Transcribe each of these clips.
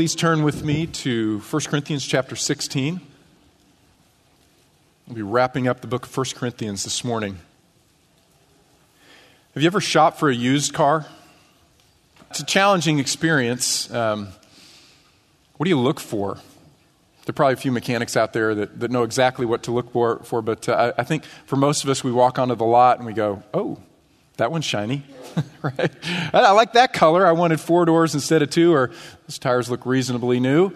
please turn with me to 1 Corinthians chapter 16. We'll be wrapping up the book of 1 Corinthians this morning. Have you ever shopped for a used car? It's a challenging experience. Um, what do you look for? There are probably a few mechanics out there that, that know exactly what to look for, for but uh, I, I think for most of us, we walk onto the lot and we go, oh, that one's shiny, right? I like that color. I wanted four doors instead of two, or those tires look reasonably new.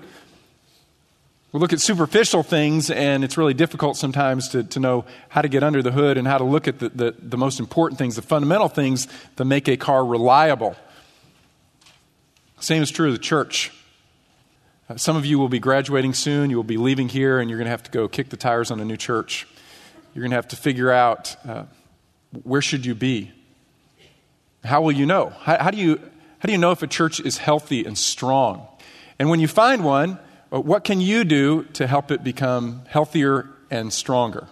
We look at superficial things, and it's really difficult sometimes to, to know how to get under the hood and how to look at the, the, the most important things, the fundamental things that make a car reliable. Same is true of the church. Uh, some of you will be graduating soon. You will be leaving here, and you're going to have to go kick the tires on a new church. You're going to have to figure out uh, where should you be how will you know? How, how, do you, how do you know if a church is healthy and strong? And when you find one, uh, what can you do to help it become healthier and stronger?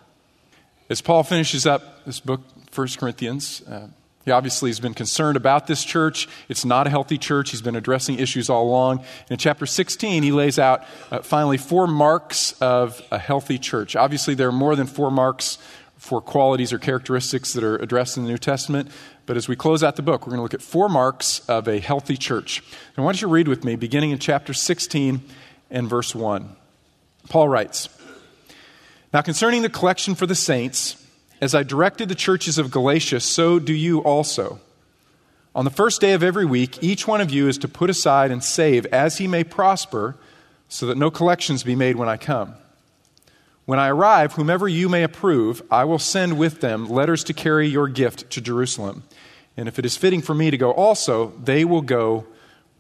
As Paul finishes up this book, 1 Corinthians, uh, he obviously has been concerned about this church. It's not a healthy church. He's been addressing issues all along. And in chapter 16, he lays out uh, finally four marks of a healthy church. Obviously, there are more than four marks for qualities or characteristics that are addressed in the New Testament. But as we close out the book, we're going to look at four marks of a healthy church. And why don't you read with me, beginning in chapter 16 and verse 1. Paul writes Now concerning the collection for the saints, as I directed the churches of Galatia, so do you also. On the first day of every week, each one of you is to put aside and save as he may prosper, so that no collections be made when I come. When I arrive, whomever you may approve, I will send with them letters to carry your gift to Jerusalem. And if it is fitting for me to go also, they will go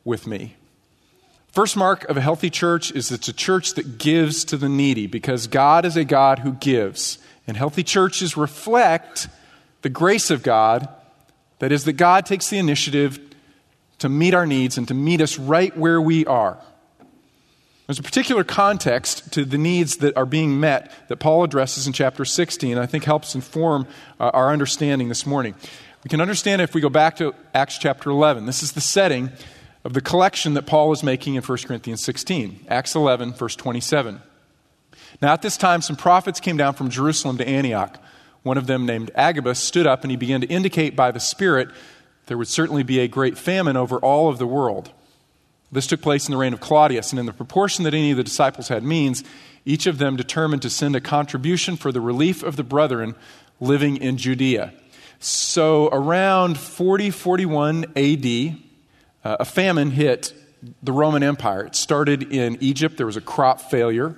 with me. First mark of a healthy church is it's a church that gives to the needy because God is a God who gives. And healthy churches reflect the grace of God. That is, that God takes the initiative to meet our needs and to meet us right where we are. There's a particular context to the needs that are being met that Paul addresses in chapter 16, I think helps inform uh, our understanding this morning. We can understand if we go back to Acts chapter 11. This is the setting of the collection that Paul is making in 1 Corinthians 16. Acts 11, verse 27. Now, at this time, some prophets came down from Jerusalem to Antioch. One of them, named Agabus, stood up and he began to indicate by the Spirit there would certainly be a great famine over all of the world. This took place in the reign of Claudius, and in the proportion that any of the disciples had means, each of them determined to send a contribution for the relief of the brethren living in Judea. So, around 40 41 AD, uh, a famine hit the Roman Empire. It started in Egypt, there was a crop failure,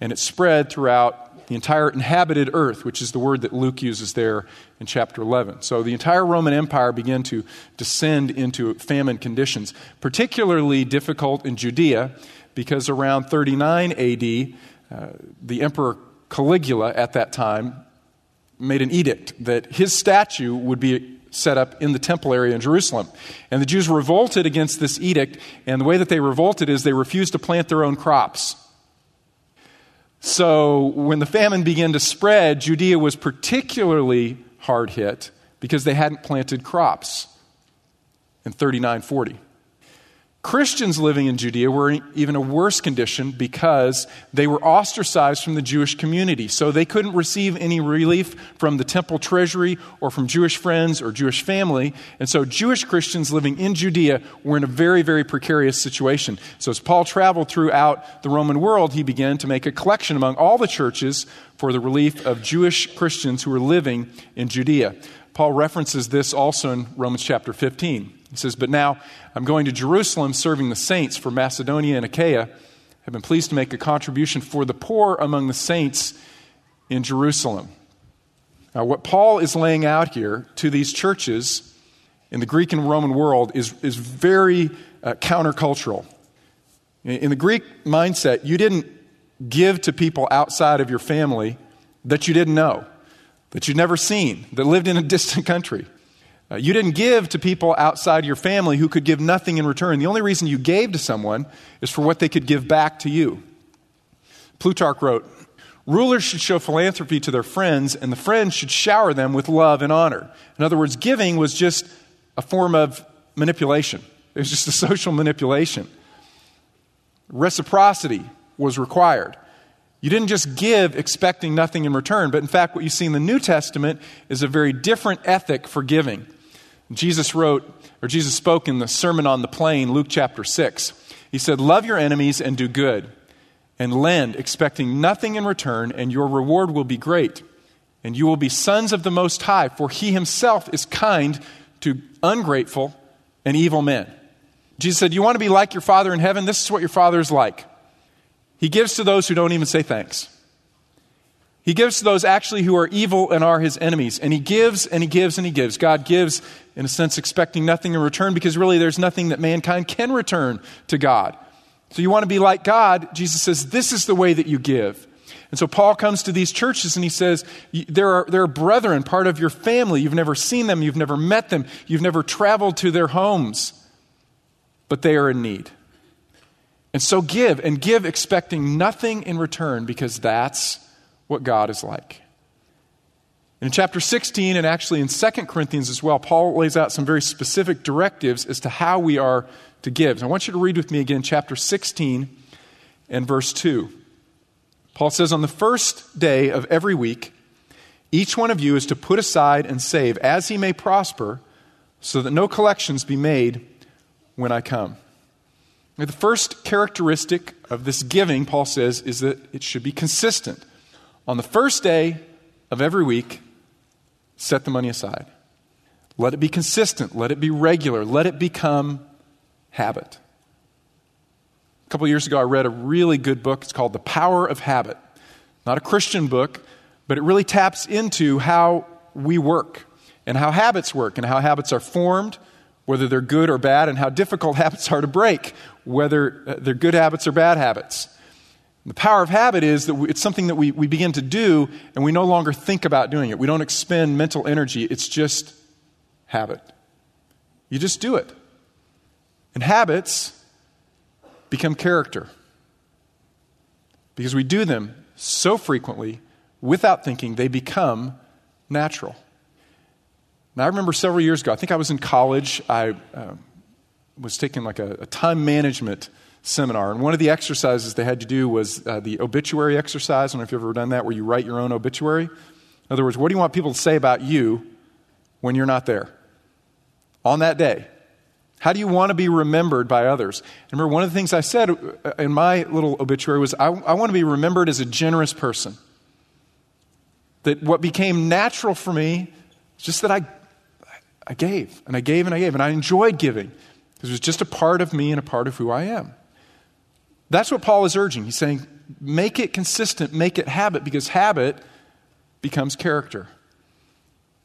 and it spread throughout the entire inhabited earth, which is the word that Luke uses there in chapter 11. So the entire Roman Empire began to descend into famine conditions, particularly difficult in Judea, because around 39 AD, uh, the Emperor Caligula at that time made an edict that his statue would be set up in the temple area in Jerusalem. And the Jews revolted against this edict, and the way that they revolted is they refused to plant their own crops. So when the famine began to spread, Judea was particularly hard hit because they hadn't planted crops in 3940. Christians living in Judea were in even a worse condition because they were ostracized from the Jewish community. So they couldn't receive any relief from the temple treasury or from Jewish friends or Jewish family. And so Jewish Christians living in Judea were in a very, very precarious situation. So as Paul traveled throughout the Roman world, he began to make a collection among all the churches for the relief of Jewish Christians who were living in Judea. Paul references this also in Romans chapter 15. He says, But now I'm going to Jerusalem serving the saints for Macedonia and Achaia. I've been pleased to make a contribution for the poor among the saints in Jerusalem. Now, what Paul is laying out here to these churches in the Greek and Roman world is, is very uh, countercultural. In the Greek mindset, you didn't give to people outside of your family that you didn't know, that you'd never seen, that lived in a distant country. Uh, you didn't give to people outside your family who could give nothing in return. The only reason you gave to someone is for what they could give back to you. Plutarch wrote Rulers should show philanthropy to their friends, and the friends should shower them with love and honor. In other words, giving was just a form of manipulation, it was just a social manipulation. Reciprocity was required. You didn't just give expecting nothing in return, but in fact, what you see in the New Testament is a very different ethic for giving. Jesus wrote, or Jesus spoke in the Sermon on the Plain, Luke chapter 6. He said, Love your enemies and do good, and lend, expecting nothing in return, and your reward will be great. And you will be sons of the Most High, for he himself is kind to ungrateful and evil men. Jesus said, You want to be like your Father in heaven? This is what your Father is like. He gives to those who don't even say thanks. He gives to those actually who are evil and are his enemies. And he gives and he gives and he gives. God gives, in a sense, expecting nothing in return because really there's nothing that mankind can return to God. So you want to be like God? Jesus says, This is the way that you give. And so Paul comes to these churches and he says, there are, there are brethren, part of your family. You've never seen them, you've never met them, you've never traveled to their homes, but they are in need. And so give, and give expecting nothing in return because that's what God is like. In chapter 16, and actually in 2 Corinthians as well, Paul lays out some very specific directives as to how we are to give. I want you to read with me again chapter 16 and verse 2. Paul says, On the first day of every week, each one of you is to put aside and save as he may prosper, so that no collections be made when I come. Now, the first characteristic of this giving, Paul says, is that it should be consistent. On the first day of every week, set the money aside. Let it be consistent. Let it be regular. Let it become habit. A couple years ago, I read a really good book. It's called The Power of Habit. Not a Christian book, but it really taps into how we work and how habits work and how habits are formed, whether they're good or bad, and how difficult habits are to break, whether uh, they're good habits or bad habits. The power of habit is that it's something that we, we begin to do and we no longer think about doing it. We don't expend mental energy, it's just habit. You just do it. And habits become character. Because we do them so frequently without thinking, they become natural. Now, I remember several years ago, I think I was in college, I uh, was taking like a, a, time management seminar, and one of the exercises they had to do was uh, the obituary exercise. I don't know if you've ever done that, where you write your own obituary. In other words, what do you want people to say about you when you're not there on that day? How do you want to be remembered by others? And remember, one of the things I said uh, in my little obituary was I, I want to be remembered as a generous person. That what became natural for me is just that I, I gave, and I gave, and I gave, and I enjoyed giving because it was just a part of me and a part of who I am. That's what Paul is urging. He's saying, make it consistent, make it habit, because habit becomes character.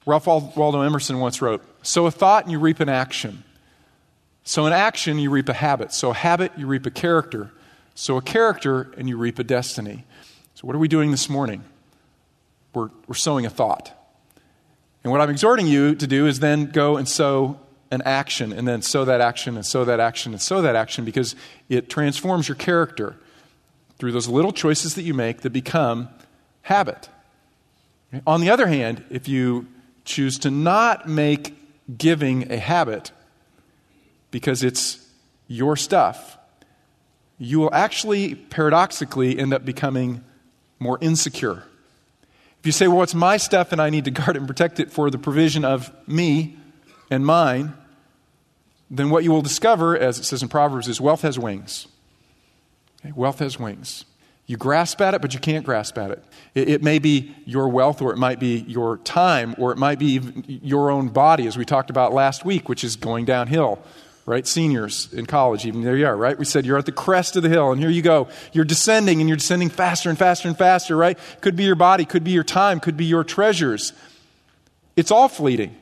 Ralph Waldo Emerson once wrote, Sow a thought and you reap an action. So, an action, you reap a habit. So, a habit, you reap a character. So, a character, and you reap a destiny. So, what are we doing this morning? We're, we're sowing a thought. And what I'm exhorting you to do is then go and sow an action, and then sow that action, and sow that action, and sow that action, because it transforms your character through those little choices that you make that become habit. On the other hand, if you choose to not make giving a habit, because it's your stuff, you will actually paradoxically end up becoming more insecure. If you say, well, it's my stuff and I need to guard it and protect it for the provision of me and mine, then what you will discover, as it says in Proverbs, is wealth has wings. Okay? Wealth has wings. You grasp at it, but you can't grasp at it. it. it. may be your wealth, or it might be your time, or it might be your own body, as we talked about last week, which is going downhill right? Seniors in college, even there you are, right? We said you're at the crest of the hill, and here you go. You're descending, and you're descending faster and faster and faster, right? Could be your body, could be your time, could be your treasures. It's all fleeting.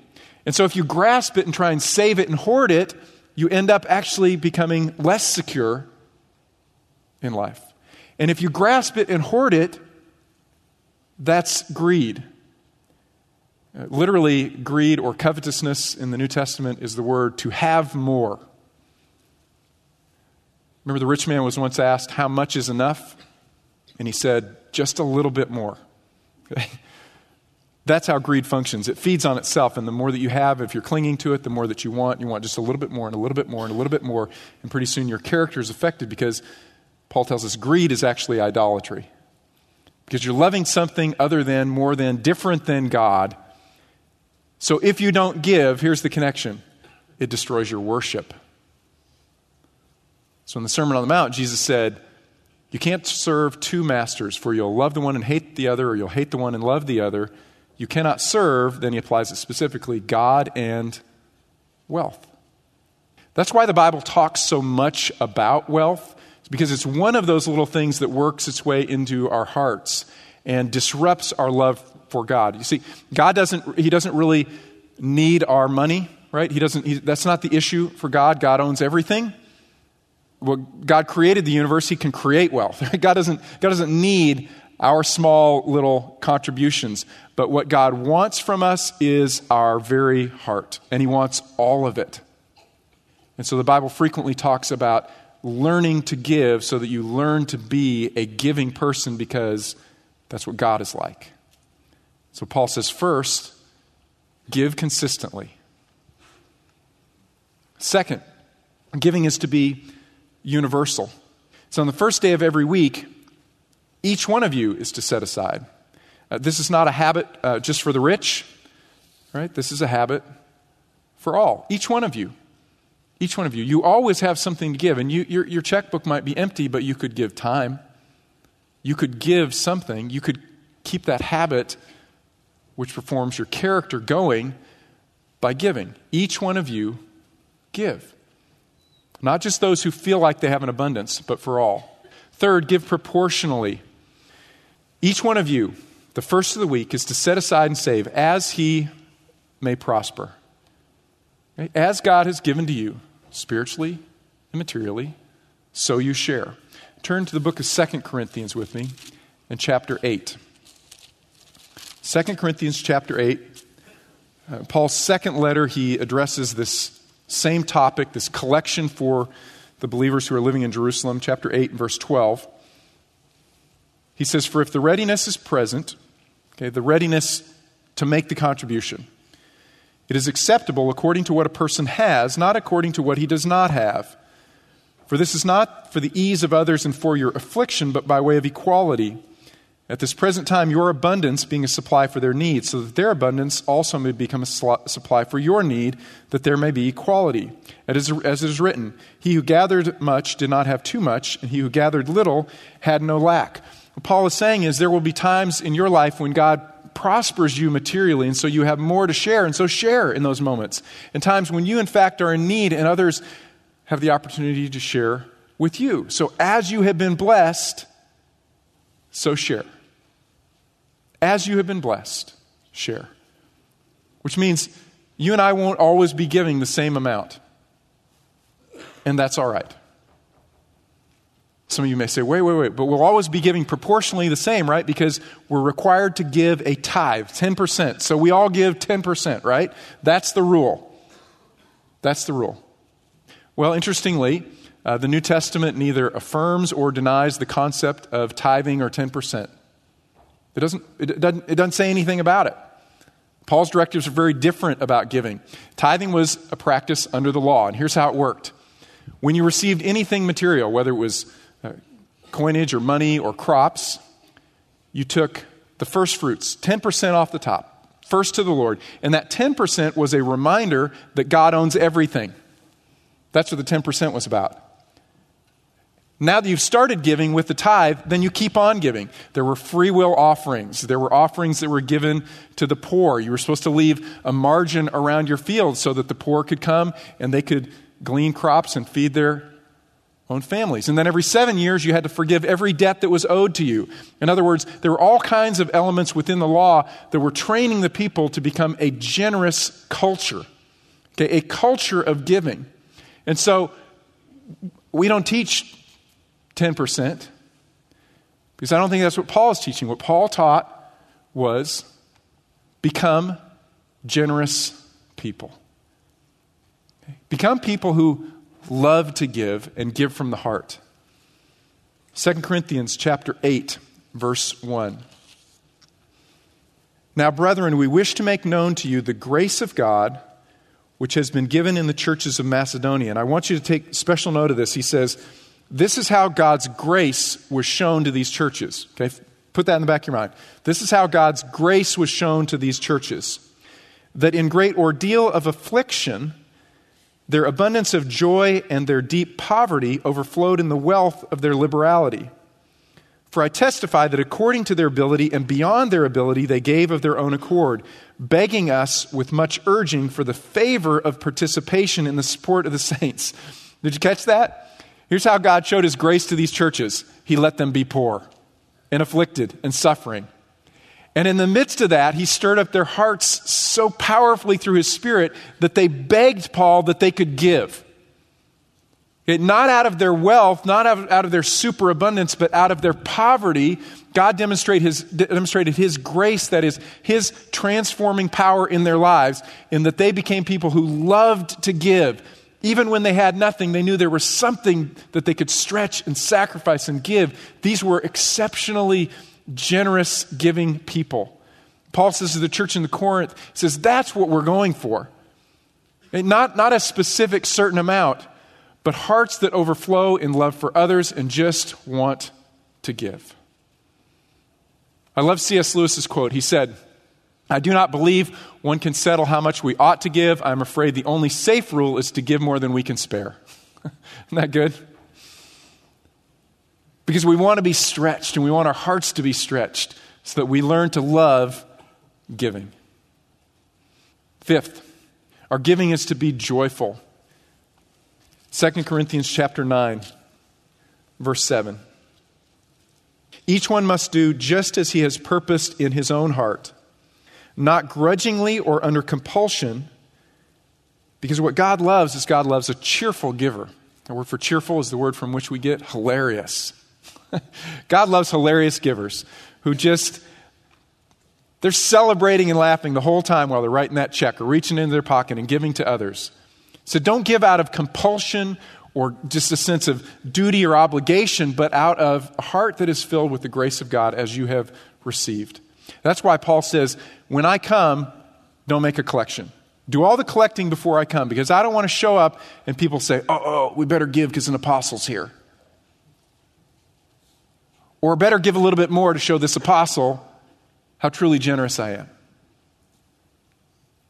And so if you grasp it and try and save it and hoard it, you end up actually becoming less secure in life. And if you grasp it and hoard it, that's greed. Uh, literally, greed or covetousness in the New Testament is the word to have more. Remember, the rich man was once asked, How much is enough? And he said, Just a little bit more. Okay? That's how greed functions. It feeds on itself, and the more that you have, if you're clinging to it, the more that you want. You want just a little bit more, and a little bit more, and a little bit more, and pretty soon your character is affected because Paul tells us greed is actually idolatry. Because you're loving something other than, more than, different than God. So if you don't give, here's the connection it destroys your worship. So in the Sermon on the Mount, Jesus said, You can't serve two masters, for you'll love the one and hate the other, or you'll hate the one and love the other. You cannot serve, then he applies it specifically, God and wealth. That's why the Bible talks so much about wealth, because it's one of those little things that works its way into our hearts and disrupts our love for God. You see, God doesn't, He doesn't really need our money, right? He doesn't, he, that's not the issue for God. God owns everything. Well, God created the universe, He can create wealth. God doesn't, God doesn't need our small little contributions. But what God wants from us is our very heart, and He wants all of it. And so the Bible frequently talks about learning to give so that you learn to be a giving person because that's what God is like. So Paul says, first, give consistently. Second, giving is to be universal. So on the first day of every week, each one of you is to set aside. Uh, this is not a habit uh, just for the rich, right? This is a habit for all, each one of you. Each one of you. You always have something to give, and you, your, your checkbook might be empty, but you could give time. You could give something. You could keep that habit, which performs your character, going by giving. Each one of you give. Not just those who feel like they have an abundance, but for all. Third, give proportionally. Each one of you, the first of the week, is to set aside and save as he may prosper. As God has given to you, spiritually and materially, so you share. Turn to the book of Second Corinthians with me in chapter 8. 2 Corinthians chapter 8. Uh, Paul's second letter, he addresses this same topic, this collection for the believers who are living in Jerusalem, chapter 8, and verse 12. He says, For if the readiness is present, okay, the readiness to make the contribution, it is acceptable according to what a person has, not according to what he does not have. For this is not for the ease of others and for your affliction, but by way of equality. At this present time, your abundance being a supply for their needs, so that their abundance also may become a supply for your need, that there may be equality. As it is written, He who gathered much did not have too much, and he who gathered little had no lack. What Paul is saying is there will be times in your life when God prospers you materially, and so you have more to share, and so share in those moments. And times when you, in fact, are in need, and others have the opportunity to share with you. So as you have been blessed, so share. As you have been blessed, share. Which means you and I won't always be giving the same amount. And that's all right. Some of you may say, wait, wait, wait, but we'll always be giving proportionally the same, right? Because we're required to give a tithe, 10%. So we all give 10%, right? That's the rule. That's the rule. Well, interestingly, uh, the New Testament neither affirms or denies the concept of tithing or 10%. It doesn't, it doesn't, it doesn't say anything about it. Paul's directives are very different about giving. Tithing was a practice under the law, and here's how it worked. When you received anything material, whether it was coinage or money or crops, you took the first fruits, 10% off the top, first to the Lord. And that 10% was a reminder that God owns everything. That's what the 10% was about. Now that you've started giving with the tithe, then you keep on giving. There were free will offerings. There were offerings that were given to the poor. You were supposed to leave a margin around your field so that the poor could come and they could glean crops and feed their own families. And then every seven years, you had to forgive every debt that was owed to you. In other words, there were all kinds of elements within the law that were training the people to become a generous culture, okay, a culture of giving. And so we don't teach 10% because I don't think that's what Paul is teaching. What Paul taught was become generous people. Become people who love to give and give from the heart. 2 Corinthians chapter 8 verse 1. Now brethren, we wish to make known to you the grace of God which has been given in the churches of Macedonia. And I want you to take special note of this. He says, this is how God's grace was shown to these churches. Okay, put that in the back of your mind. This is how God's grace was shown to these churches. That in great ordeal of affliction, their abundance of joy and their deep poverty overflowed in the wealth of their liberality. For I testify that according to their ability and beyond their ability, they gave of their own accord, begging us with much urging for the favor of participation in the support of the saints. Did you catch that? Here's how God showed his grace to these churches He let them be poor and afflicted and suffering. And in the midst of that, he stirred up their hearts so powerfully through his spirit that they begged Paul that they could give. It, not out of their wealth, not out of, out of their superabundance, but out of their poverty, God demonstrate his, demonstrated his grace, that is, his transforming power in their lives, in that they became people who loved to give. Even when they had nothing, they knew there was something that they could stretch and sacrifice and give. These were exceptionally generous, giving people. Paul says to the church in the Corinth, says, that's what we're going for. Not, not a specific certain amount, but hearts that overflow in love for others and just want to give. I love C.S. Lewis's quote. He said, I do not believe one can settle how much we ought to give. I'm afraid the only safe rule is to give more than we can spare. Isn't that good? Because we want to be stretched and we want our hearts to be stretched so that we learn to love giving. Fifth, our giving is to be joyful. 2 Corinthians chapter 9 verse 7. Each one must do just as he has purposed in his own heart, not grudgingly or under compulsion, because what God loves is God loves a cheerful giver. The word for cheerful is the word from which we get hilarious. God loves hilarious givers who just, they're celebrating and laughing the whole time while they're writing that check or reaching into their pocket and giving to others. So don't give out of compulsion or just a sense of duty or obligation, but out of a heart that is filled with the grace of God as you have received. That's why Paul says, when I come, don't make a collection. Do all the collecting before I come because I don't want to show up and people say, oh, oh we better give because an apostle's here. Or better give a little bit more to show this apostle how truly generous I am.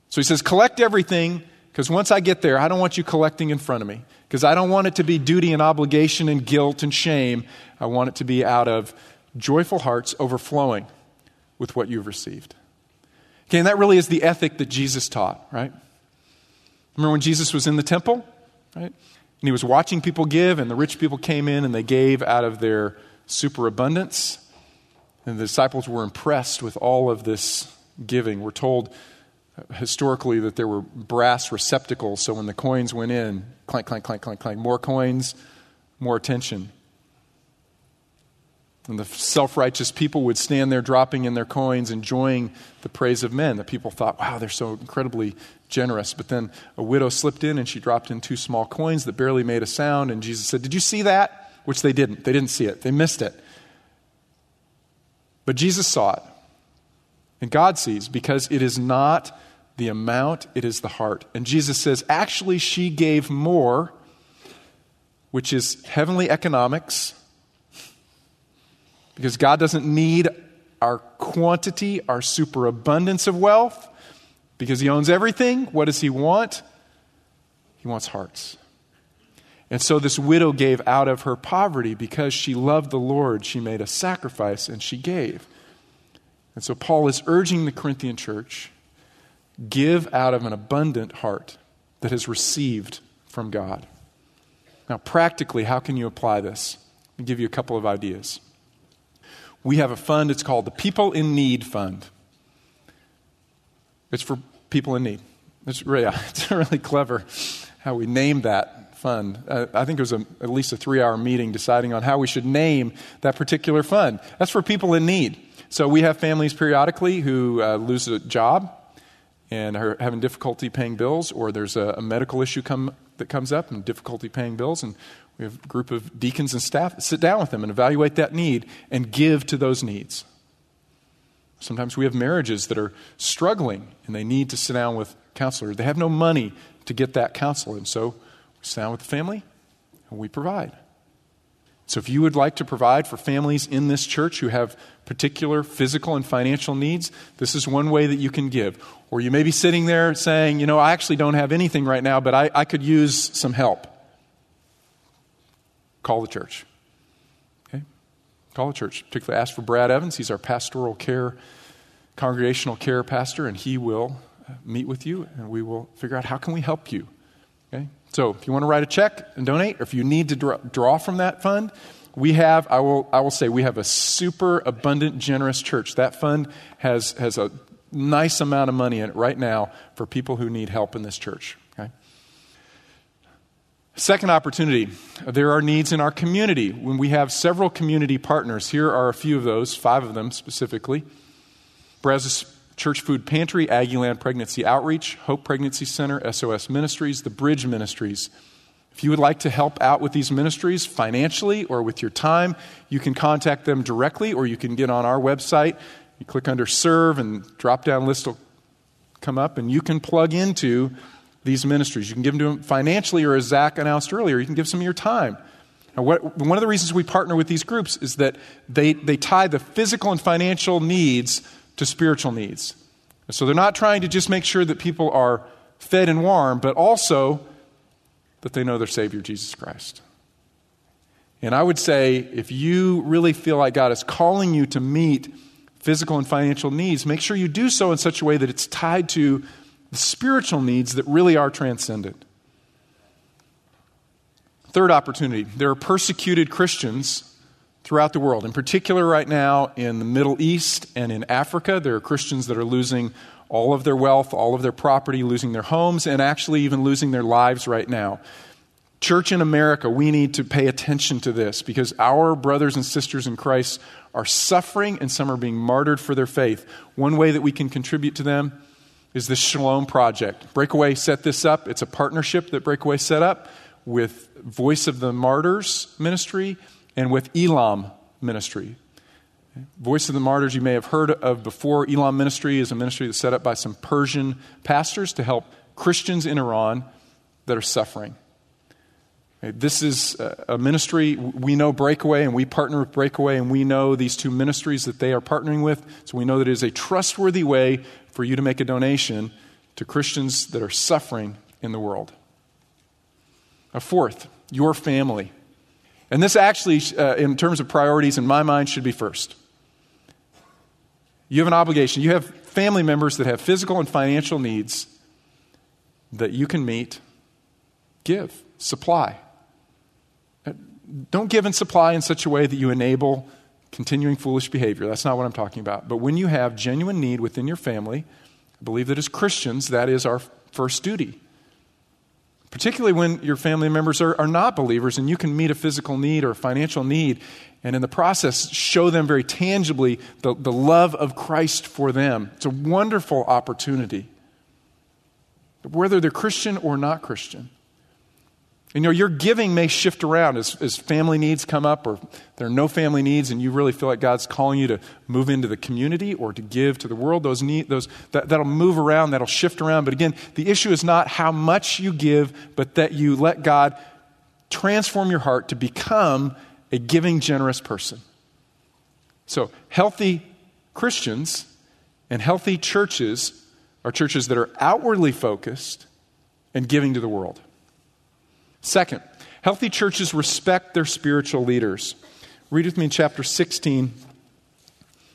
So he says, collect everything, because once I get there, I don't want you collecting in front of me, because I don't want it to be duty and obligation and guilt and shame. I want it to be out of joyful hearts overflowing with what you've received. Okay, and that really is the ethic that Jesus taught, right? Remember when Jesus was in the temple, right? And he was watching people give, and the rich people came in and they gave out of their superabundance. And the disciples were impressed with all of this giving. We're told uh, historically that there were brass receptacles, so when the coins went in, clank, clank, clank, clank, clank, more coins, more attention. And the self righteous people would stand there dropping in their coins, enjoying the praise of men. The people thought, wow, they're so incredibly generous. But then a widow slipped in and she dropped in two small coins that barely made a sound. And Jesus said, Did you see that? Which they didn't. They didn't see it, they missed it. But Jesus saw it. And God sees because it is not the amount, it is the heart. And Jesus says, actually, she gave more, which is heavenly economics, because God doesn't need our quantity, our superabundance of wealth, because He owns everything. What does He want? He wants hearts. And so this widow gave out of her poverty because she loved the Lord. She made a sacrifice and she gave. And so Paul is urging the Corinthian church give out of an abundant heart that has received from God. Now, practically, how can you apply this? I'll give you a couple of ideas. We have a fund, it's called the People in Need Fund. It's for people in need. It's really, it's really clever how we named that fund. Uh, I think it was a, at least a three hour meeting deciding on how we should name that particular fund. That's for people in need. So we have families periodically who uh, lose a job and are having difficulty paying bills, or there's a, a medical issue come, that comes up and difficulty paying bills. And we have a group of deacons and staff sit down with them and evaluate that need and give to those needs. Sometimes we have marriages that are struggling and they need to sit down with counselors. They have no money to get that counsel, and so sit down with the family and we provide. So if you would like to provide for families in this church who have particular physical and financial needs, this is one way that you can give. Or you may be sitting there saying, you know, I actually don't have anything right now, but I, I could use some help. Call the church. Okay? Call the church. Particularly ask for Brad Evans. He's our pastoral care, congregational care pastor, and he will uh, meet with you and we will figure out how can we help you. So if you want to write a check and donate, or if you need to draw, draw from that fund, we have, I will, I will say, we have a super abundant, generous church. That fund has, has a nice amount of money in it right now for people who need help in this church. Okay? Second opportunity there are needs in our community. When we have several community partners, here are a few of those, five of them specifically. Brazos Church Food Pantry, Aggieland Pregnancy Outreach, Hope Pregnancy Center, SOS Ministries, the Bridge Ministries. If you would like to help out with these ministries financially or with your time, you can contact them directly or you can get on our website. You click under Serve and drop down list will come up and you can plug into these ministries. You can give them to them financially or as Zach announced earlier, you can give some of your time. Now, what, one of the reasons we partner with these groups is that they, they tie the physical and financial needs to spiritual needs. So they're not trying to just make sure that people are fed and warm, but also that they know their Savior, Jesus Christ. And I would say if you really feel like God is calling you to meet physical and financial needs, make sure you do so in such a way that it's tied to the spiritual needs that really are transcendent. Third opportunity there are persecuted Christians throughout the world. In particular, right now in the Middle East and in Africa, there are Christians that are losing all of their wealth, all of their property, losing their homes, and actually even losing their lives right now. Church in America, we need to pay attention to this because our brothers and sisters in Christ are suffering and some are being martyred for their faith. One way that we can contribute to them is the Shalom Project. Breakaway set this up. It's a partnership that Breakaway set up with Voice of the Martyrs Ministry and with Elam Ministry. Voice of the Martyrs, you may have heard of before. Elam Ministry is a ministry that's set up by some Persian pastors to help Christians in Iran that are suffering. This is a ministry, we know Breakaway, and we partner with Breakaway, and we know these two ministries that they are partnering with. So we know that it is a trustworthy way for you to make a donation to Christians that are suffering in the world. A fourth, your family. And this actually, uh, in terms of priorities, in my mind, should be first. You have an obligation. You have family members that have physical and financial needs that you can meet. Give, supply. Uh, don't give and supply in such a way that you enable continuing foolish behavior. That's not what I'm talking about. But when you have genuine need within your family, I believe that as Christians, that is our first duty particularly when your family members are, are not believers and you can meet a physical need or a financial need and in the process show them very tangibly the, the love of Christ for them. It's a wonderful opportunity, whether they're Christian or not Christian. You know, your giving may shift around as, as family needs come up, or there are no family needs, and you really feel like God's calling you to move into the community or to give to the world. Those need, those, that, that'll move around, that'll shift around. But again, the issue is not how much you give, but that you let God transform your heart to become a giving, generous person. So, healthy Christians and healthy churches are churches that are outwardly focused and giving to the world. Second, healthy churches respect their spiritual leaders. Read with me in chapter 16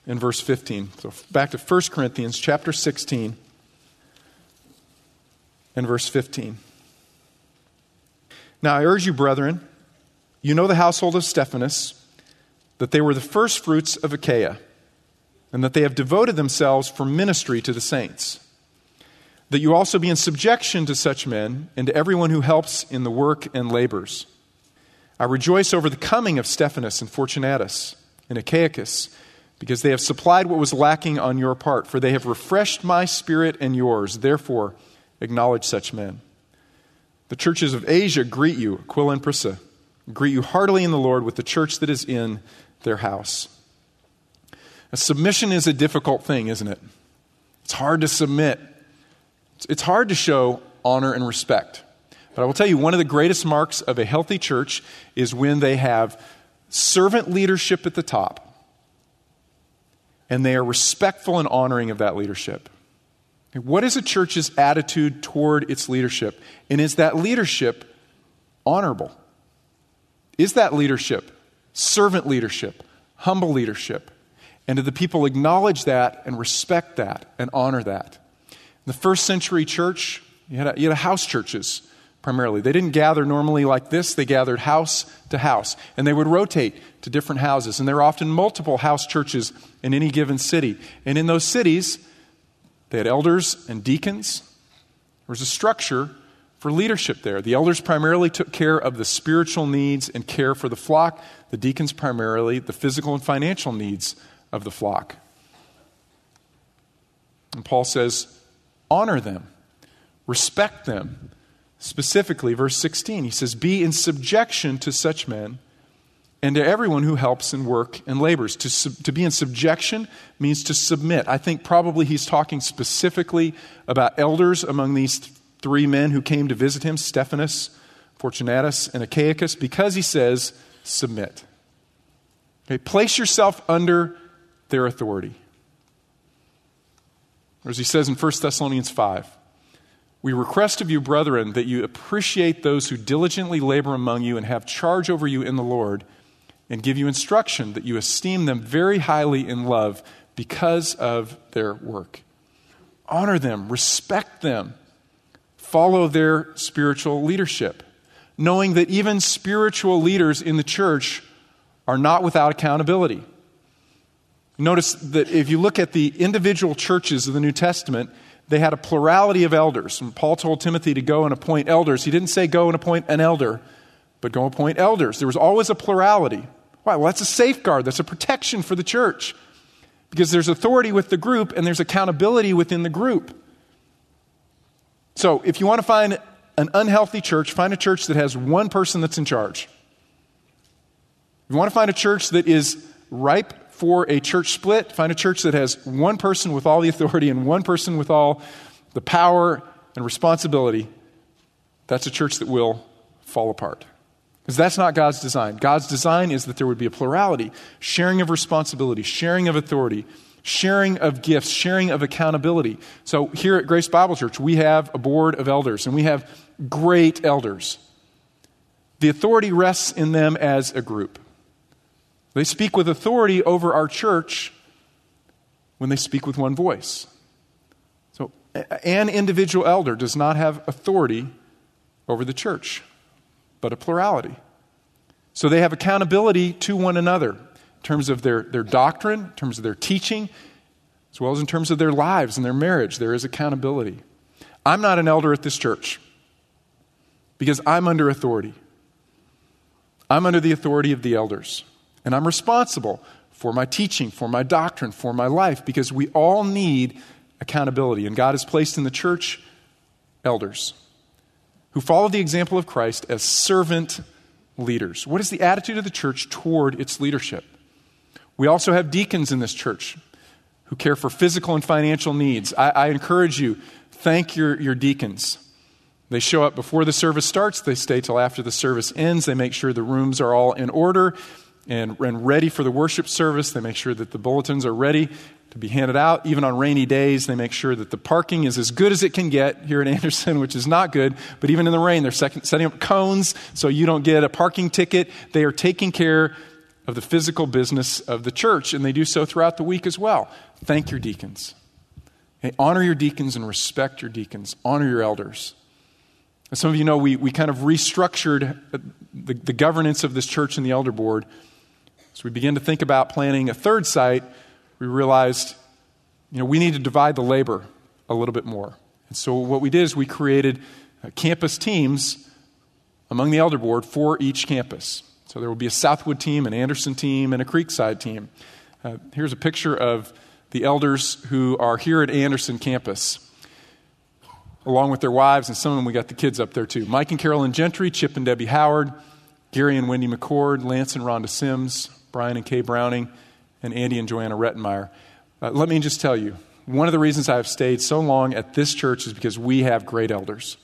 and verse 15. So back to 1 Corinthians chapter 16 and verse 15. Now I urge you, brethren, you know the household of Stephanus, that they were the first fruits of Achaia, and that they have devoted themselves for ministry to the saints that you also be in subjection to such men and to everyone who helps in the work and labors. I rejoice over the coming of Stephanus and Fortunatus and Achaicus, because they have supplied what was lacking on your part, for they have refreshed my spirit and yours. Therefore, acknowledge such men. The churches of Asia greet you, Aquila and Prisca. Greet you heartily in the Lord with the church that is in their house. Submission is a difficult thing, isn't it? It's hard to submit it's hard to show honor and respect. But I will tell you, one of the greatest marks of a healthy church is when they have servant leadership at the top, and they are respectful and honoring of that leadership. What is a church's attitude toward its leadership? And is that leadership honorable? Is that leadership servant leadership, humble leadership? And do the people acknowledge that and respect that and honor that? The first century church, you had, a, you had house churches primarily. They didn't gather normally like this, they gathered house to house. And they would rotate to different houses. And there were often multiple house churches in any given city. And in those cities, they had elders and deacons. There was a structure for leadership there. The elders primarily took care of the spiritual needs and care for the flock, the deacons primarily the physical and financial needs of the flock. And Paul says, honor them, respect them. Specifically, verse 16, he says, Be in subjection to such men and to everyone who helps in work and labors. To, sub, to be in subjection means to submit. I think probably he's talking specifically about elders among these th- three men who came to visit him Stephanus, Fortunatus, and Achaicus because he says, Submit. Okay, place yourself under their authority. Or as he says in 1 Thessalonians 5, we request of you, brethren, that you appreciate those who diligently labor among you and have charge over you in the Lord, and give you instruction that you esteem them very highly in love because of their work. Honor them, respect them, follow their spiritual leadership, knowing that even spiritual leaders in the church are not without accountability. Notice that if you look at the individual churches of the New Testament, they had a plurality of elders. And Paul told Timothy to go and appoint elders. He didn't say go and appoint an elder, but go appoint elders. There was always a plurality. Why? Well, that's a safeguard, that's a protection for the church. Because there's authority with the group and there's accountability within the group. So if you want to find an unhealthy church, find a church that has one person that's in charge. If you want to find a church that is ripe for a church split, find a church that has one person with all the authority and one person with all the power and responsibility. That's a church that will fall apart. Because that's not God's design. God's design is that there would be a plurality, sharing of responsibility, sharing of authority, sharing of gifts, sharing of accountability. So here at Grace Bible Church, we have a board of elders, and we have great elders. The authority rests in them as a group. They speak with authority over our church when they speak with one voice. So, an individual elder does not have authority over the church, but a plurality. So, they have accountability to one another in terms of their, their doctrine, in terms of their teaching, as well as in terms of their lives and their marriage. There is accountability. I'm not an elder at this church because I'm under authority. I'm under the authority of the elders. And I'm responsible for my teaching, for my doctrine, for my life, because we all need accountability. And God has placed in the church elders who follow the example of Christ as servant leaders. What is the attitude of the church toward its leadership? We also have deacons in this church who care for physical and financial needs. I, I encourage you, thank your, your deacons. They show up before the service starts, they stay till after the service ends, they make sure the rooms are all in order, and, and ready for the worship service. They make sure that the bulletins are ready to be handed out. Even on rainy days, they make sure that the parking is as good as it can get here in Anderson, which is not good. But even in the rain, they're setting up cones so you don't get a parking ticket. They are taking care of the physical business of the church, and they do so throughout the week as well. Thank your deacons. Hey, honor your deacons and respect your deacons. Honor your elders. As some of you know, we, we kind of restructured uh, the, the governance of this church and the elder board as we began to think about planning a third site, we realized, you know, we need to divide the labor a little bit more. And so what we did is we created uh, campus teams among the elder board for each campus. So there will be a Southwood team, an Anderson team, and a Creekside team. Uh, here's a picture of the elders who are here at Anderson campus, along with their wives, and some of them we got the kids up there too. Mike and Carolyn Gentry, Chip and Debbie Howard, Gary and Wendy McCord, Lance and Rhonda Sims, Brian and Kay Browning, and Andy and Joanna Rettenmeyer. Uh, let me just tell you, one of the reasons I've stayed so long at this church is because we have great elders.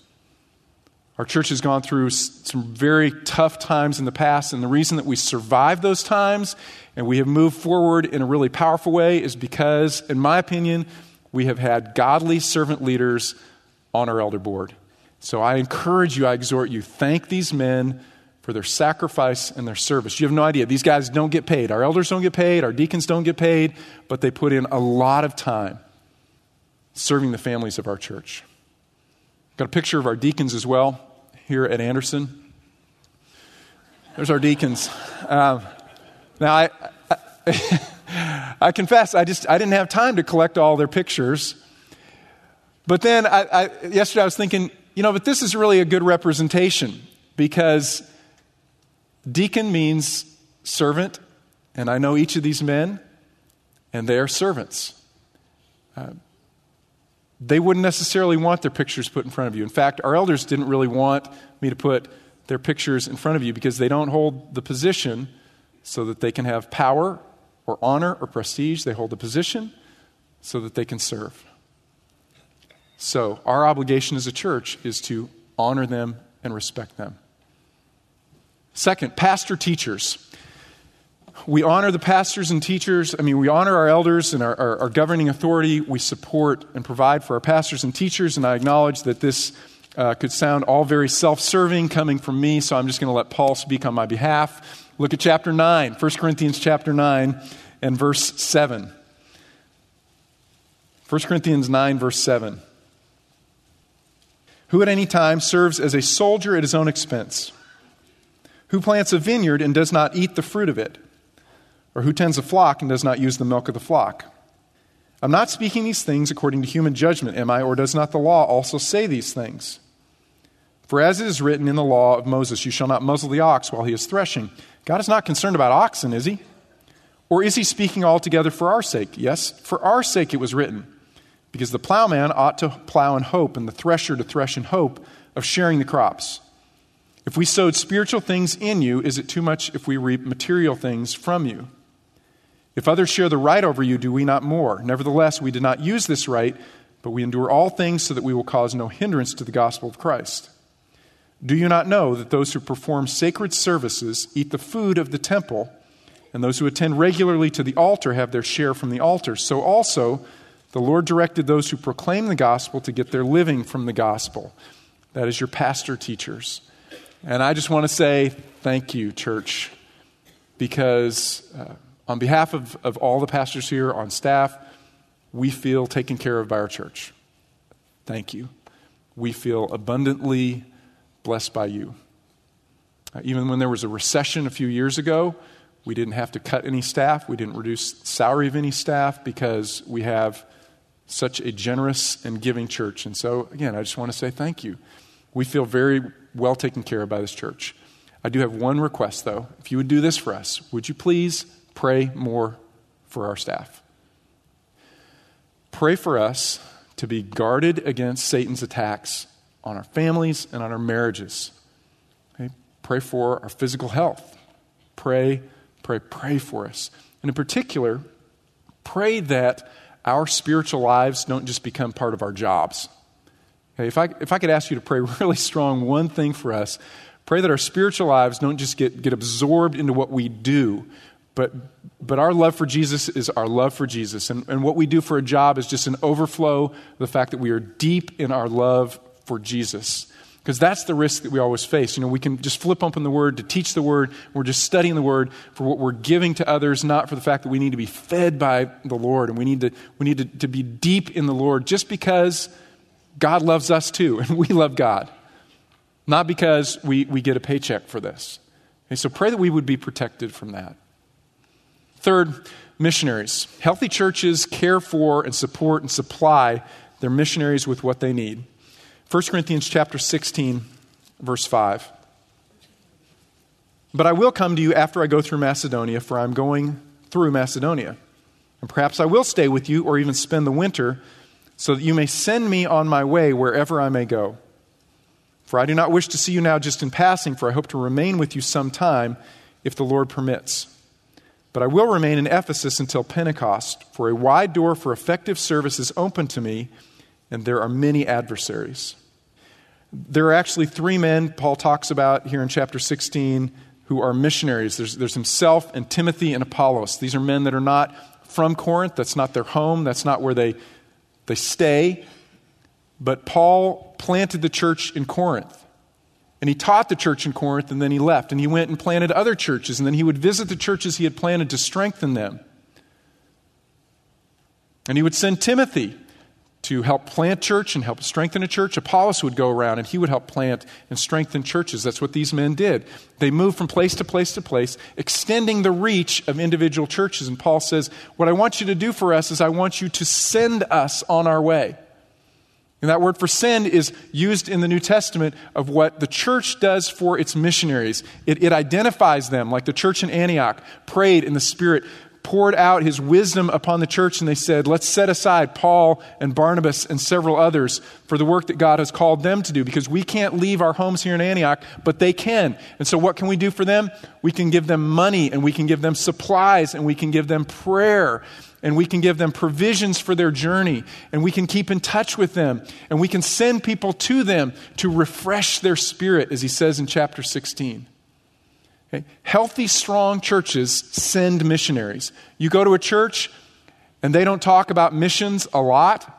Our church has gone through some very tough times in the past, and the reason that we survived those times and we have moved forward in a really powerful way is because, in my opinion, we have had godly servant leaders on our elder board. So I encourage you, I exhort you, thank these men for their sacrifice and their service. You have no idea. These guys don't get paid. Our elders don't get paid, our deacons don't get paid, but they put in a lot of time serving the families of our church. Got a picture of our deacons as well here at Anderson. There's our deacons. Um, now, I, I, I, confess, I just I didn't have time to collect all their pictures. But then I, I, yesterday I was thinking, you know, but this is really a good representation because deacon means servant, and I know each of these men, and they are servants. Uh, they wouldn't necessarily want their pictures put in front of you. In fact, our elders didn't really want me to put their pictures in front of you because they don't hold the position so that they can have power or honor or prestige. They hold the position so that they can serve. So, our obligation as a church is to honor them and respect them. Second, pastor teachers we honor the pastors and teachers. I mean, we honor our elders and our, our, our, governing authority. We support and provide for our pastors and teachers, and I acknowledge that this uh, could sound all very self serving coming from me, so I'm just going to let Paul speak on my behalf. Look at chapter 9, 1 Corinthians chapter 9 and verse 7. 1 Corinthians 9, verse 7. Who at any time serves as a soldier at his own expense? Who plants a vineyard and does not eat the fruit of it? Or who tends a flock and does not use the milk of the flock? I'm not speaking these things according to human judgment, am I? Or does not the law also say these things? For as it is written in the law of Moses, you shall not muzzle the ox while he is threshing. God is not concerned about oxen, is he? Or is he speaking altogether for our sake? Yes, for our sake it was written. Because the plowman ought to plow in hope, and the thresher to thresh in hope of sharing the crops. If we sowed spiritual things in you, is it too much if we reap material things from you? If others share the right over you, do we not more? Nevertheless, we did not use this right, but we endure all things so that we will cause no hindrance to the gospel of Christ. Do you not know that those who perform sacred services eat the food of the temple, and those who attend regularly to the altar have their share from the altar? So also, the Lord directed those who proclaim the gospel to get their living from the gospel. That is your pastor teachers. And I just want to say thank you, church, because. Uh, on behalf of, of all the pastors here on staff, we feel taken care of by our church. Thank you. We feel abundantly blessed by you. Uh, even when there was a recession a few years ago, we didn't have to cut any staff. We didn't reduce salary of any staff because we have such a generous and giving church. And so, again, I just want to say thank you. We feel very well taken care of by this church. I do have one request, though. If you would do this for us, would you please pray more for our staff. Pray for us to be guarded against Satan's attacks on our families and on our marriages. Okay? Pray for our physical health. Pray, pray, pray for us. And in particular, pray that our spiritual lives don't just become part of our jobs. If, I, if I could ask you to pray really strong one thing for us, pray that our spiritual lives don't just get, get absorbed into what we do, but, but our love for Jesus is our love for Jesus. And, and what we do for a job is just an overflow of the fact that we are deep in our love for Jesus. Because that's the risk that we always face. You know, we can just flip open the Word to teach the Word. We're just studying the Word for what we're giving to others, not for the fact that we need to be fed by the Lord and we need to, we need to, to be deep in the Lord just because God loves us too and we love God. Not because we, we get a paycheck for this. So pray that we would be protected from that. Third, missionaries. Healthy churches care for and support and supply their missionaries with what they need. 1 Corinthians chapter 16 verse 5. But I will come to you after I go through Macedonia, for I'm going through Macedonia. And perhaps I will stay with you or even spend the winter, so that you may send me on my way wherever I may go. For I do not wish to see you now just in passing, for I hope to remain with you some time, if the Lord permits. But I will remain in Ephesus until Pentecost, for a wide door for effective service is open to me, and there are many adversaries. There are actually three men Paul talks about here in chapter 16 who are missionaries. There's, there's himself and Timothy and Apollos. These are men that are not from Corinth. That's not their home. That's not where they, they stay. But Paul planted the church in Corinth. And he taught the church in Corinth, and then he left. And he went and planted other churches, and then he would visit the churches he had planted to strengthen them. And he would send Timothy to help plant church and help strengthen a church. Apollos would go around and he would help plant and strengthen churches. That's what these men did. They moved from place to place to place, extending the reach of individual churches. And Paul says, What I want you to do for us is I want you to send us on our way. And that word for send is used in the New Testament of what the church does for its missionaries. It, it identifies them, like the church in Antioch prayed in the Spirit poured out his wisdom upon the church, and they said, Let's set aside Paul and Barnabas and several others for the work that God has called them to do, because we can't leave our homes here in Antioch, but they can. And so, what can we do for them? We can give them money, and we can give them supplies, and we can give them prayer, and we can give them provisions for their journey, and we can keep in touch with them, and we can send people to them to refresh their spirit, as he says in chapter 16. Okay? Healthy, strong churches send missionaries. You go to a church and they don't talk about missions a lot,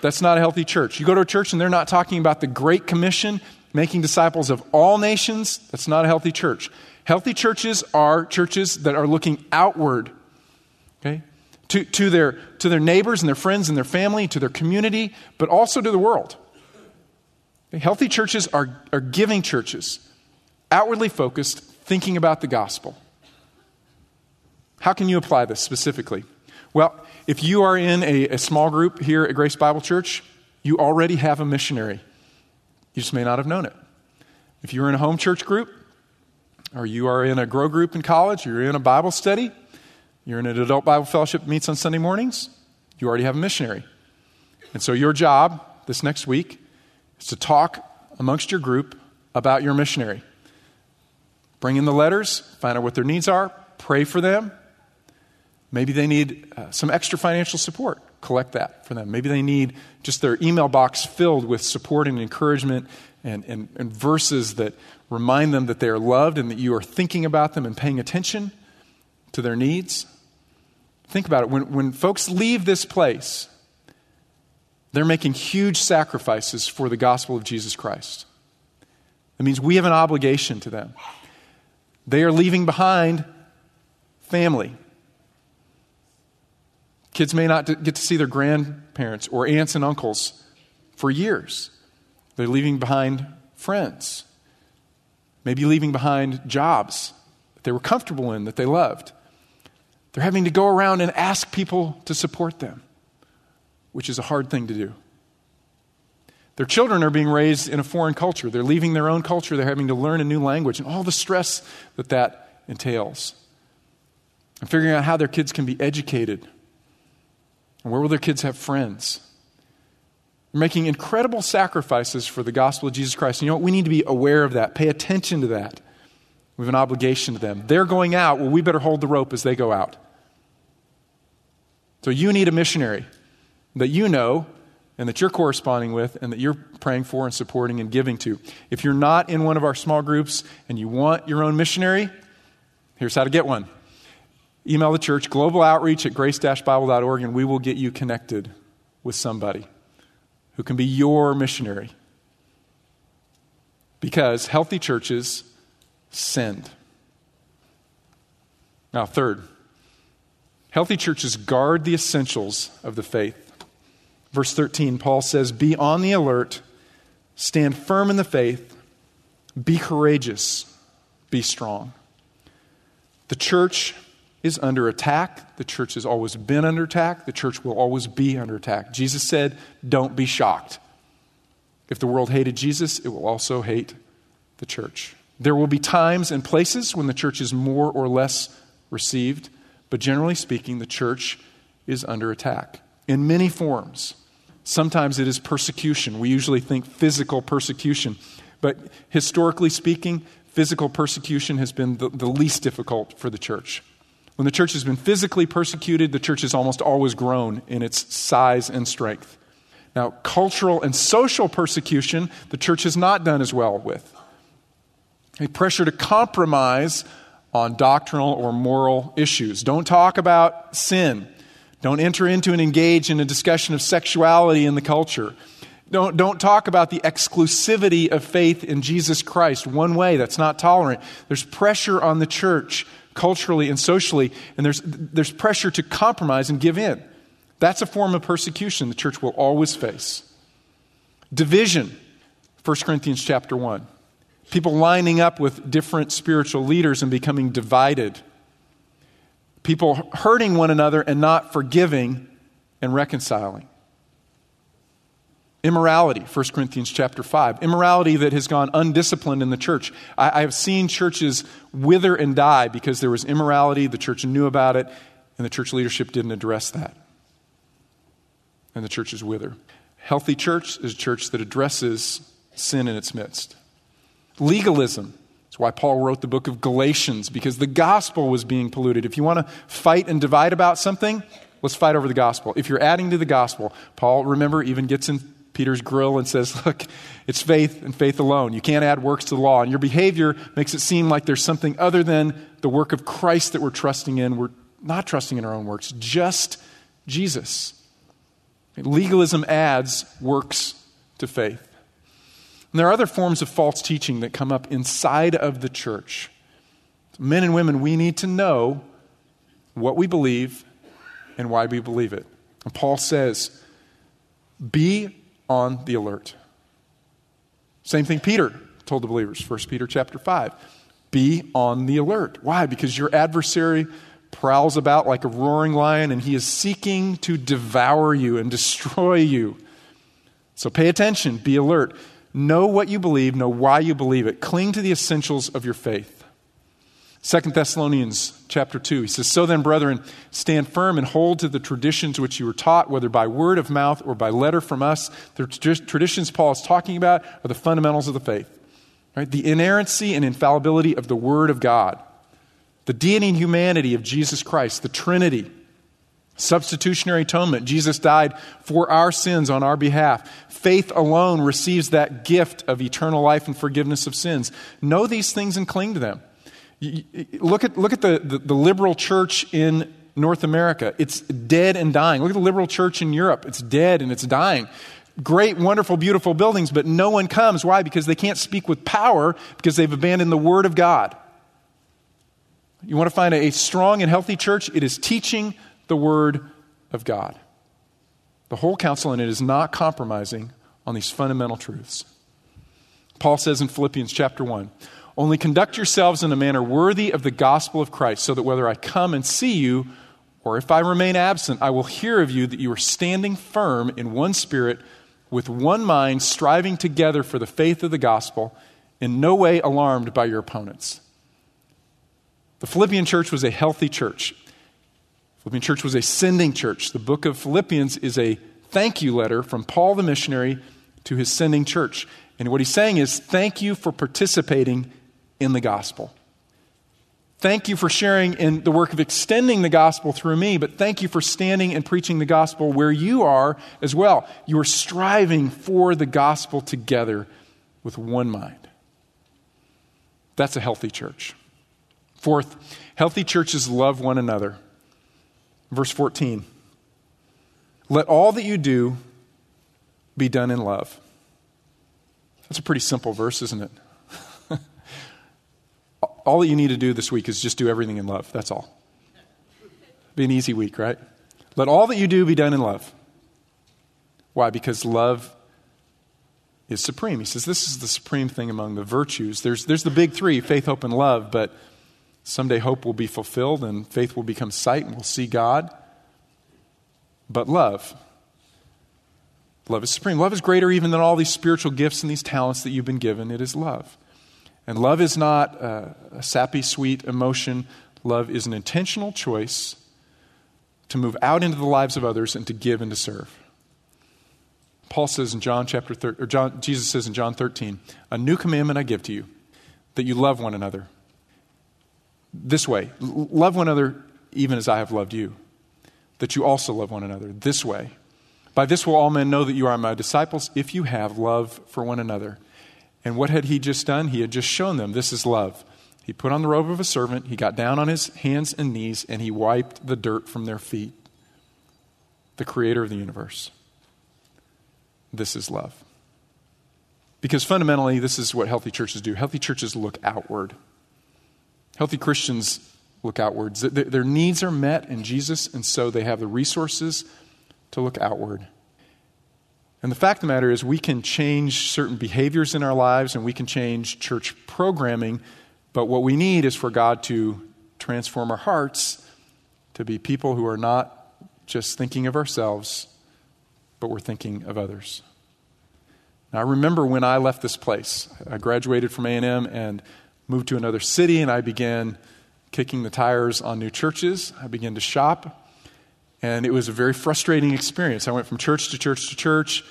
that's not a healthy church. You go to a church and they're not talking about the Great Commission, making disciples of all nations, that's not a healthy church. Healthy churches are churches that are looking outward, okay, to, to, their, to their neighbors and their friends and their family, to their community, but also to the world. Okay? Healthy churches are, are giving churches, outwardly focused, thinking about the gospel. How can you apply this specifically? Well, if you are in a, a, small group here at Grace Bible Church, you already have a missionary. You just may not have known it. If you're in a home church group, or you are in a grow group in college, you're in a Bible study, you're in an adult Bible fellowship that meets on Sunday mornings, you already have a missionary. And so your job this next week is to talk amongst your group about your missionary. Bring in the letters, find out what their needs are, pray for them. Maybe they need uh, some extra financial support. Collect that for them. Maybe they need just their email box filled with support and encouragement and, and, and verses that remind them that they are loved and that you are thinking about them and paying attention to their needs. Think about it. When, when folks leave this place, they're making huge sacrifices for the gospel of Jesus Christ. That means we have an obligation to them. They are leaving behind family. Kids may not get to see their grandparents or aunts and uncles for years. They're leaving behind friends, maybe leaving behind jobs that they were comfortable in, that they loved. They're having to go around and ask people to support them, which is a hard thing to do. Their children are being raised in a foreign culture. They're leaving their own culture. They're having to learn a new language and all the stress that that entails. And figuring out how their kids can be educated. And where will their kids have friends? They're making incredible sacrifices for the gospel of Jesus Christ. And you know what? We need to be aware of that, pay attention to that. We have an obligation to them. They're going out. Well, we better hold the rope as they go out. So you need a missionary that you know and that you're corresponding with and that you're praying for and supporting and giving to. If you're not in one of our small groups and you want your own missionary, here's how to get one. Email the church, global outreach at grace-bible.org, and we will get you connected with somebody who can be your missionary. Because healthy churches send. Now, third, healthy churches guard the essentials of the faith. Verse 13, Paul says, Be on the alert, stand firm in the faith, be courageous, be strong. The church is under attack. The church has always been under attack. The church will always be under attack. Jesus said, Don't be shocked. If the world hated Jesus, it will also hate the church. There will be times and places when the church is more or less received, but generally speaking, the church is under attack in many forms. Sometimes it is persecution. We usually think physical persecution. But historically speaking, physical persecution has been the, the, least difficult for the church. When the church has been physically persecuted, the church has almost always grown in its size and strength. Now, cultural and social persecution, the church has not done as well with. A pressure to compromise on doctrinal or moral issues. Don't talk about sin. Don't enter into and engage in a discussion of sexuality in the culture. Don't, don't talk about the exclusivity of faith in Jesus Christ one way. That's not tolerant. There's pressure on the church culturally and socially, and there's, there's pressure to compromise and give in. That's a form of persecution the church will always face. Division, 1 Corinthians chapter 1. People lining up with different spiritual leaders and becoming divided. People hurting one another and not forgiving and reconciling. Immorality, 1 Corinthians chapter 5. Immorality that has gone undisciplined in the church. I, I have seen churches wither and die because there was immorality, the church knew about it, and the church leadership didn't address that. And the churches wither. Healthy church is a church that addresses sin in its midst. Legalism. That's why Paul wrote the book of Galatians, because the gospel was being polluted. If you want to fight and divide about something, let's fight over the gospel. If you're adding to the gospel, Paul, remember, even gets in Peter's grill and says, Look, it's faith and faith alone. You can't add works to the law. And your behavior makes it seem like there's something other than the work of Christ that we're trusting in. We're not trusting in our own works, just Jesus. Legalism adds works to faith. And there are other forms of false teaching that come up inside of the church. Men and women, we need to know what we believe and why we believe it. And Paul says, be on the alert. Same thing Peter told the believers, 1 Peter chapter 5. Be on the alert. Why? Because your adversary prowls about like a roaring lion and he is seeking to devour you and destroy you. So pay attention, be alert. Know what you believe, know why you believe it. Cling to the essentials of your faith. Second Thessalonians chapter 2, he says, So then, brethren, stand firm and hold to the traditions which you were taught, whether by word of mouth or by letter from us. The traditions Paul is talking about are the fundamentals of the faith. Right? The inerrancy and infallibility of the Word of God, the deity and humanity of Jesus Christ, the Trinity, Substitutionary atonement. Jesus died for our sins on our behalf. Faith alone receives that gift of eternal life and forgiveness of sins. Know these things and cling to them. Look at, look at the, the, the liberal church in North America. It's dead and dying. Look at the liberal church in Europe. It's dead and it's dying. Great, wonderful, beautiful buildings, but no one comes. Why? Because they can't speak with power because they've abandoned the Word of God. You want to find a strong and healthy church? It is teaching the Word of God. The whole counsel in it is not compromising on these fundamental truths. Paul says in Philippians chapter 1 Only conduct yourselves in a manner worthy of the gospel of Christ, so that whether I come and see you, or if I remain absent, I will hear of you that you are standing firm in one spirit, with one mind, striving together for the faith of the gospel, in no way alarmed by your opponents. The Philippian church was a healthy church. Philippian church was a sending church. The book of Philippians is a thank you letter from Paul the missionary to his sending church. And what he's saying is, thank you for participating in the gospel. Thank you for sharing in the work of extending the gospel through me, but thank you for standing and preaching the gospel where you are as well. You are striving for the gospel together with one mind. That's a healthy church. Fourth, healthy churches love one another. Verse 14 Let all that you do be done in love. That's a pretty simple verse, isn't it? all that you need to do this week is just do everything in love. That's all. Be an easy week, right? Let all that you do be done in love. Why? Because love is supreme. He says this is the supreme thing among the virtues. There's, there's the big three faith, hope, and love, but Someday hope will be fulfilled and faith will become sight and we'll see God. But love, love is supreme. Love is greater even than all these spiritual gifts and these talents that you've been given. It is love. And love is not a, a sappy, sweet emotion. Love is an intentional choice to move out into the lives of others and to give and to serve. Paul says in John chapter 13, or John, Jesus says in John 13, a new commandment I give to you, that you love one another this way love one another even as I have loved you, that you also love one another this way. By this will all men know that you are my disciples if you have love for one another. And what had he just done? He had just shown them this is love. He put on the robe of a servant, he got down on his hands and knees, and he wiped the dirt from their feet. The creator of the universe. This is love. Because fundamentally, this is what healthy churches do. Healthy churches look outward. Healthy Christians look outwards. Their needs are met in Jesus, and so they have the resources to look outward. And the fact of the matter is, we can change certain behaviors in our lives and we can change church programming, but what we need is for God to transform our hearts to be people who are not just thinking of ourselves, but we're thinking of others. Now, I remember when I left this place. I graduated from A&M and moved to another city, and I began kicking the tires on new churches. I began to shop. And it was a very frustrating experience. I went from church to church to church,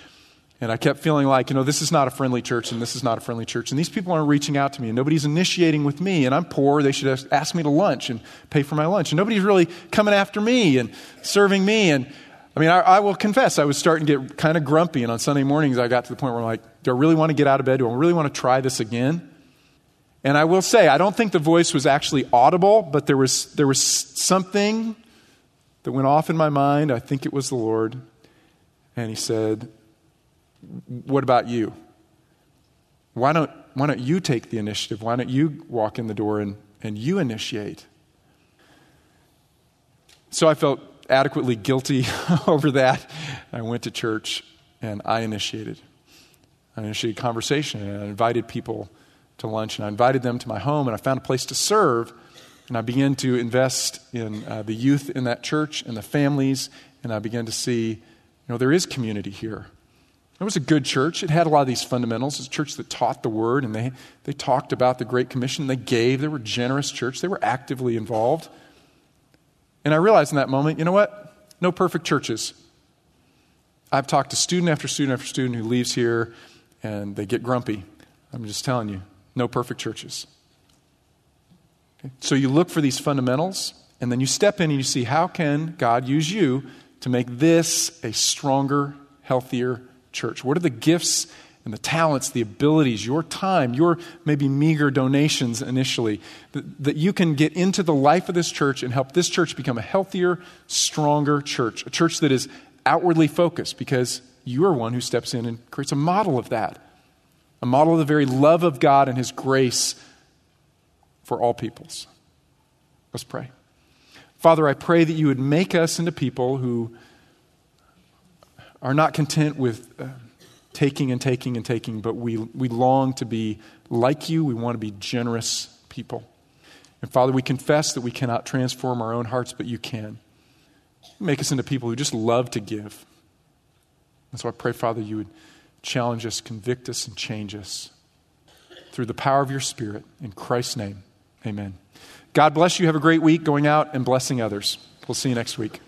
and I kept feeling like, you know, this is not a friendly church, and this is not a friendly church. And these people aren't reaching out to me, and nobody's initiating with me, and I'm poor. They should ask me to lunch and pay for my lunch. And nobody's really coming after me and serving me. And I mean, I, I will confess, I was starting to get kind of grumpy. And on Sunday mornings, I got to the point where I'm like, do I really want to get out of bed? Do I really want to try this again? And I will say, I don't think the voice was actually audible, but there was, there was something that went off in my mind. I think it was the Lord. And he said, What about you? Why don't, why don't you take the initiative? Why don't you walk in the door and, and you initiate? So I felt adequately guilty over that. I went to church and I initiated. I initiated conversation and I invited people to lunch and I invited them to my home and I found a place to serve and I began to invest in uh, the youth in that church and the families, and I began to see, you know, there is community here. It was a good church. It had a lot of these fundamentals. It was a church that taught the word, and they, they talked about the Great Commission. They gave. They were a generous church. They were actively involved. And I realized in that moment, you know what? No perfect churches. I've talked to student after student after student who leaves here, and they get grumpy. I'm just telling you, no perfect churches. So you look for these fundamentals, and then you step in and you see how can God use you to make this a stronger, healthier church? What are the gifts and the talents, the abilities, your time, your maybe meager donations initially, that, that, you can get into the life of this church and help this church become a healthier, stronger church, a church that is outwardly focused because you are one who steps in and creates a model of that, a model of the very love of God and His grace for all peoples. Let's pray. Father, I pray that you would make us into people who are not content with uh, taking and taking and taking, but we, we long to be like you. We want to be generous people. And Father, we confess that we cannot transform our own hearts, but you can. Make us into people who just love to give. And so I pray, Father, you would challenge us, convict us, and change us through the power of your Spirit. In Christ's name. Amen. God bless you. Have a great week going out and blessing others. We'll see you next week.